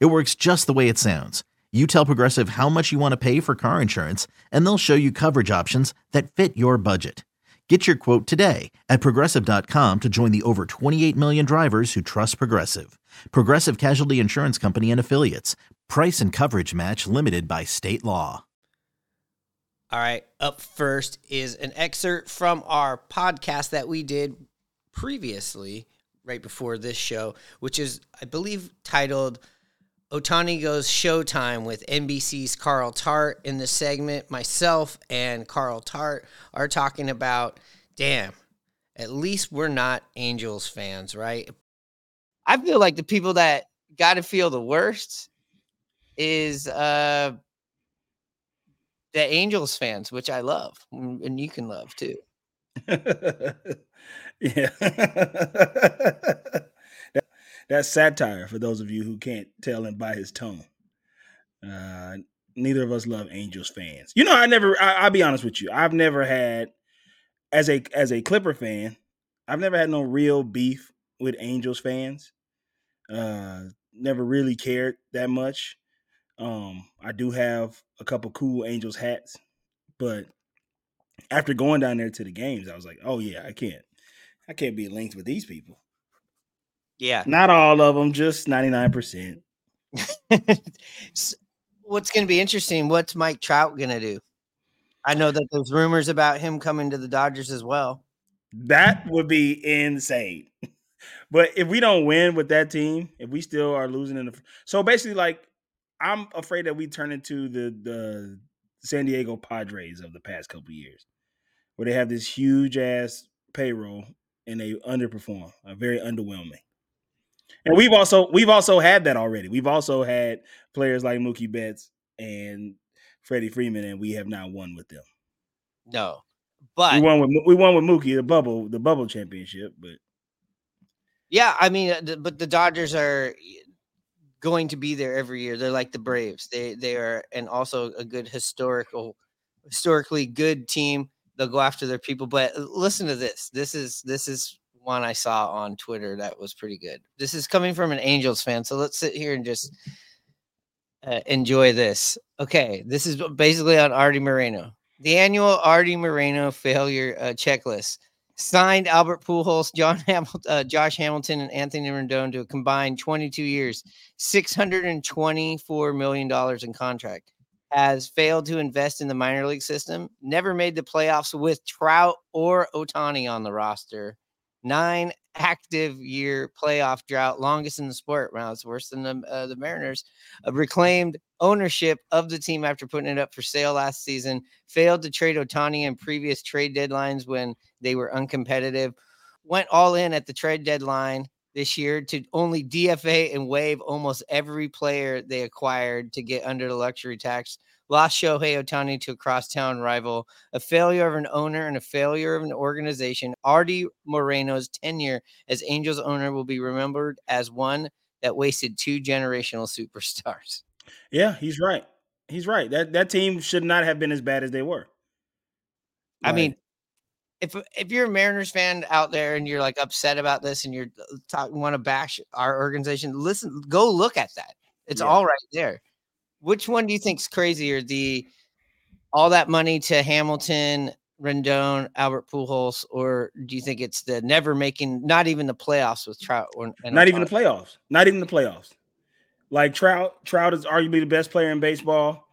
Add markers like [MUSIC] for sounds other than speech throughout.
It works just the way it sounds. You tell Progressive how much you want to pay for car insurance, and they'll show you coverage options that fit your budget. Get your quote today at progressive.com to join the over 28 million drivers who trust Progressive. Progressive Casualty Insurance Company and Affiliates. Price and coverage match limited by state law. All right, up first is an excerpt from our podcast that we did previously, right before this show, which is, I believe, titled Ohtani Goes Showtime with NBC's Carl Tart. In the segment, myself and Carl Tart are talking about, damn, at least we're not Angels fans, right? I feel like the people that got to feel the worst is uh the Angels fans, which I love, and you can love too. [LAUGHS] yeah. [LAUGHS] that's satire for those of you who can't tell him by his tone. Uh, neither of us love Angels fans. You know, I never. I, will be honest with you. I've never had, as a as a Clipper fan, I've never had no real beef with Angels fans. Uh, never really cared that much. Um, I do have a couple cool Angels hats, but after going down there to the games, I was like, oh yeah, I can't, I can't be linked with these people. Yeah. Not all of them, just 99%. [LAUGHS] what's going to be interesting, what's Mike Trout going to do? I know that there's rumors about him coming to the Dodgers as well. That would be insane. [LAUGHS] But if we don't win with that team, if we still are losing in the so basically like I'm afraid that we turn into the the San Diego Padres of the past couple years, where they have this huge ass payroll and they underperform, are very underwhelming. And we've also we've also had that already. We've also had players like Mookie Betts and Freddie Freeman, and we have not won with them. No, but we won with we won with Mookie the bubble the bubble championship. But yeah, I mean, uh, but the Dodgers are going to be there every year. They're like the Braves. They they are, and also a good historical, historically good team. They'll go after their people. But uh, listen to this. This is this is one I saw on Twitter that was pretty good. This is coming from an Angels fan, so let's sit here and just uh, enjoy this. Okay, this is basically on Arte Moreno. The annual Arte Moreno failure uh, checklist signed Albert Pujols, John Hamilton, uh, Josh Hamilton, and Anthony Rendon to a combined 22 years, 624 million dollars in contract. Has failed to invest in the minor league system. Never made the playoffs with Trout or Ohtani on the roster nine active year playoff drought, longest in the sport. Wow, it's worse than the uh, the Mariners. Uh, reclaimed ownership of the team after putting it up for sale last season. Failed to trade Ohtani in previous trade deadlines when they were uncompetitive. Went all in at the trade deadline this year to only DFA and waive almost every player they acquired to get under the luxury tax lost Shohei Ohtani to a crosstown rival, a failure of an owner and a failure of an organization. Arte Moreno's tenure as Angels owner will be remembered as one that wasted two generational superstars. Yeah, he's right. He's right. That that team should not have been as bad as they were. I mean, if if you're a Mariners fan out there and you're like upset about this and you're uh, talking want to bash our organization, listen, go look at that. It's yeah. all right there. Which one do you think's crazier? The all that money to Hamilton, Rendon, Albert Pujols, or do you think it's the never making, not even the playoffs with Trout? Or, not even the playoffs. Not even the playoffs. Like Trout, Trout is arguably the best player in baseball.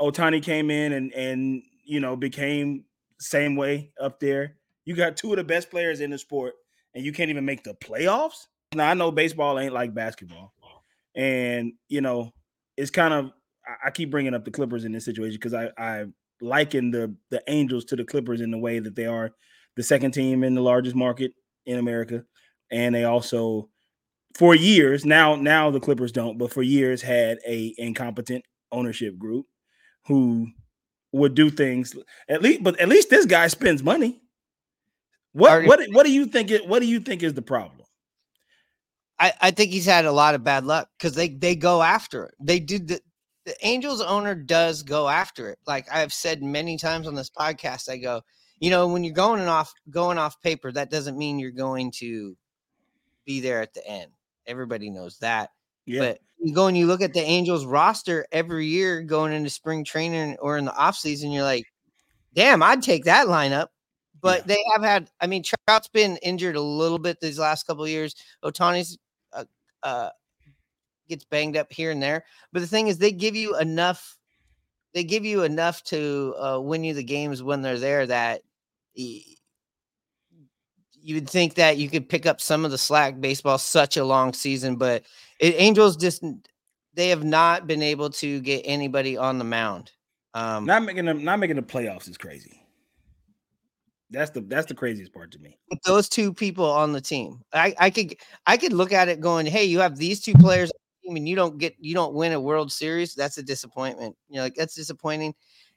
Ohtani came in and and you know became same way up there. You got two of the best players in the sport, and you can't even make the playoffs. Now I know baseball ain't like basketball, and you know it's kind of I keep bringing up the Clippers in this situation because I I liken the the Angels to the Clippers in the way that they are the second team in the largest market in America, and they also for years now now the Clippers don't, but for years had a incompetent ownership group who would do things at least but at least this guy spends money. What what what do you think it what do you think is the problem? I, I think he's had a lot of bad luck because they they go after it. They did the the Angels owner does go after it. Like I've said many times on this podcast, I go, you know, when you're going off going off paper, that doesn't mean you're going to be there at the end. Everybody knows that. Yeah. But you go and you look at the Angels roster every year going into spring training or in the offseason, you're like, damn, I'd take that lineup. But yeah. they have had, I mean, Trout's been injured a little bit these last couple of years. Ohtani's uh, gets banged up here and there. But the thing is, they give you enough. They give you enough to uh, win you the games when they're there that you would think that you could pick up some of the slack. Baseball such a long season, but it, Angels just they have not been able to get anybody on the mound. Um, not making them, not making the playoffs is crazy. That's the that's the craziest part to me. Those two people on the team, I I could I could look at it going, hey, you have these two players and you don't get you don't win a World Series. That's a disappointment. You know, like that's disappointing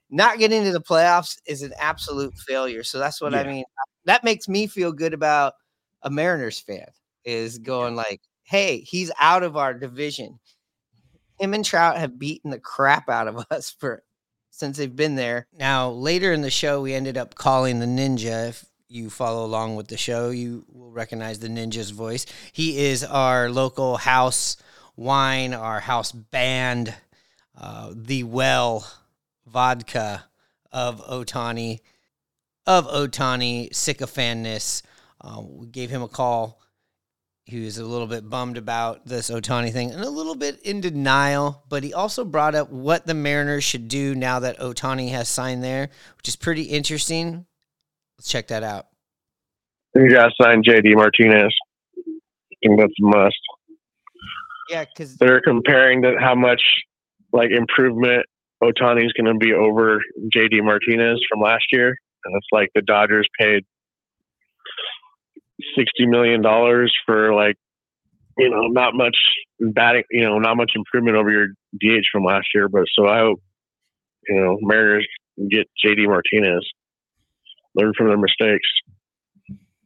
not getting to the playoffs is an absolute failure. So that's what yeah. I mean. That makes me feel good about a Mariners fan is going like, hey, he's out of our division. Him and Trout have beaten the crap out of [LAUGHS] us for since they've been there. Now, later in the show, we ended up calling the ninja. If you follow along with the show, you will recognize the ninja's voice. He is our local house wine, our house band, uh, the well vodka of Ohtani, of Ohtani sycophantness. Um, we gave him a call. He was a little bit bummed about this Ohtani thing and a little bit in denial, but he also brought up what the Mariners should do now that Ohtani has signed there, which is pretty interesting. Let's check that out. You got to sign JD Martinez. I think that's a must. Yeah, because they're comparing that how much like improvement Ohtani's going to be over JD Martinez from last year, and it's like the Dodgers paid sixty million dollars for like you know not much batting, you know not much improvement over your DH from last year. But so I hope you know Mariners get JD Martinez, learn from their mistakes.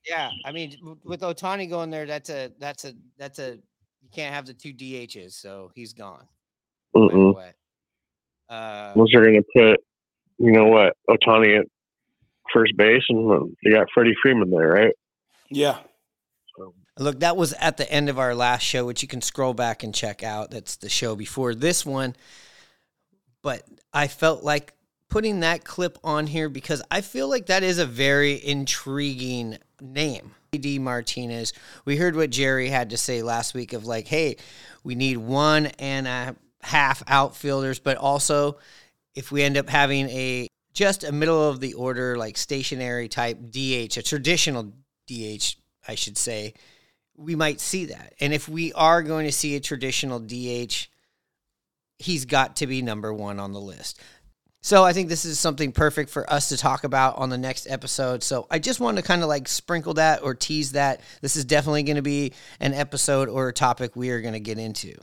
Yeah, I mean, with Ohtani going there, that's a that's a that's a you can't have the two DHs, so he's gone. Uh, Unless they're going to put, you know what, Ohtani at first base, and they got Freddie Freeman there, right? Yeah. Look, that was at the end of our last show, which you can scroll back and check out. That's the show before this one. But I felt like putting that clip on here because I feel like that is a very intriguing name. D Martinez. We heard what Jerry had to say last week of like, hey, we need one and a half outfielders, but also if we end up having a just a middle of the order, like stationary type DH, a traditional DH, I should say, we might see that. And if we are going to see a traditional DH, he's got to be number one on the list. So I think this is something perfect for us to talk about on the next episode. So I just wanted to kind of like sprinkle that or tease that. This is definitely going to be an episode or a topic we are going to get into.